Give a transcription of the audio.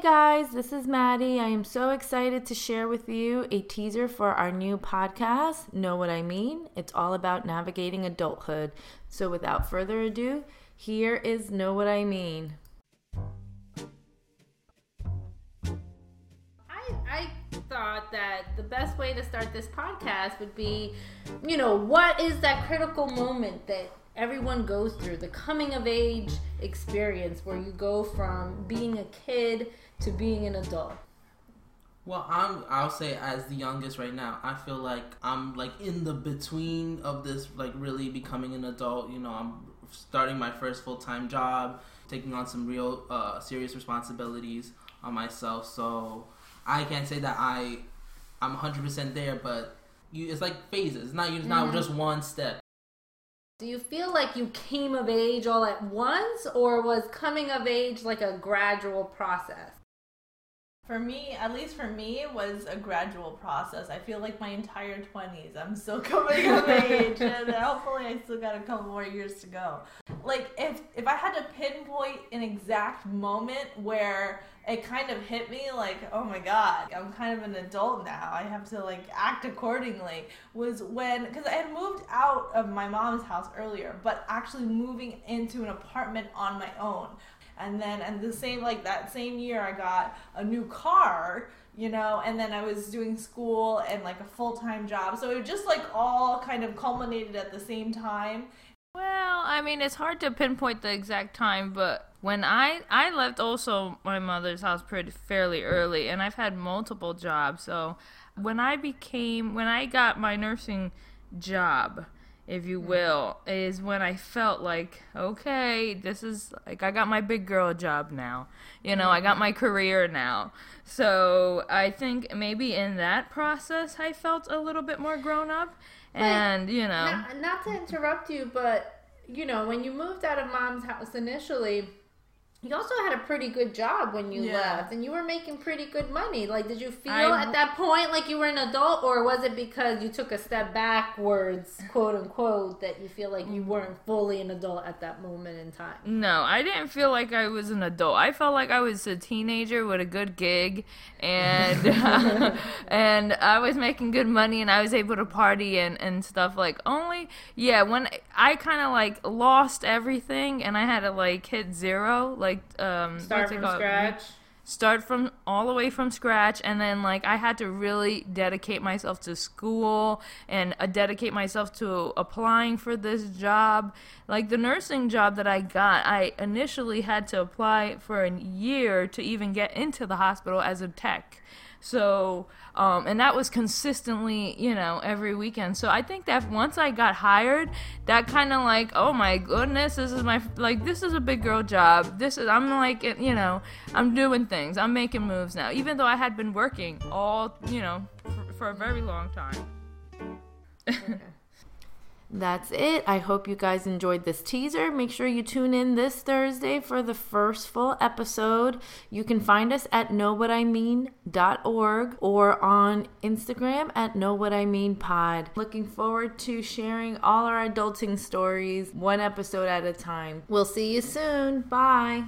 Hey guys, this is Maddie. I am so excited to share with you a teaser for our new podcast, Know What I Mean? It's all about navigating adulthood. So without further ado, here is Know What I Mean. I, I thought that the best way to start this podcast would be, you know, what is that critical moment that everyone goes through the coming of age experience where you go from being a kid to being an adult? Well, I'm. I'll say as the youngest right now, I feel like I'm like in the between of this, like really becoming an adult. You know, I'm starting my first full time job, taking on some real uh, serious responsibilities on myself. So I can't say that I I'm 100 percent there, but you, it's like phases. It's not. It's not mm-hmm. just one step. Do you feel like you came of age all at once, or was coming of age like a gradual process? For me, at least for me, it was a gradual process. I feel like my entire 20s, I'm still coming of age, and hopefully I still got a couple more years to go. Like, if, if I had to pinpoint an exact moment where it kind of hit me like, oh my god, I'm kind of an adult now. I have to like act accordingly. Was when because I had moved out of my mom's house earlier, but actually moving into an apartment on my own. And then and the same like that same year I got a new car, you know, and then I was doing school and like a full-time job. So it just like all kind of culminated at the same time. Well, I mean, it's hard to pinpoint the exact time, but when I I left also my mother's house pretty fairly early, and I've had multiple jobs. So when I became when I got my nursing job, if you mm-hmm. will, is when I felt like okay, this is like I got my big girl job now. You know, I got my career now. So I think maybe in that process, I felt a little bit more grown up. And you know, not, not to interrupt you, but you know, when you moved out of mom's house initially you also had a pretty good job when you yeah. left and you were making pretty good money. Like did you feel I, at that point like you were an adult or was it because you took a step backwards quote unquote that you feel like you mm. weren't fully an adult at that moment in time? No i didn't feel like i was an adult. I felt like i was a teenager with a good gig and and i was making good money and i was able to party and, and stuff like only yeah when i kind of like lost everything and i had to like hit zero like like um start from scratch start from all the way from scratch and then like i had to really dedicate myself to school and uh, dedicate myself to applying for this job like the nursing job that i got i initially had to apply for a year to even get into the hospital as a tech so um, and that was consistently, you know, every weekend. So I think that once I got hired, that kind of like, oh my goodness, this is my like this is a big girl job. This is I'm like, you know, I'm doing things. I'm making moves now, even though I had been working all, you know, for, for a very long time. That's it. I hope you guys enjoyed this teaser. Make sure you tune in this Thursday for the first full episode. You can find us at knowwhatimean.org or on Instagram at knowwhatimeanpod. Looking forward to sharing all our adulting stories one episode at a time. We'll see you soon. Bye.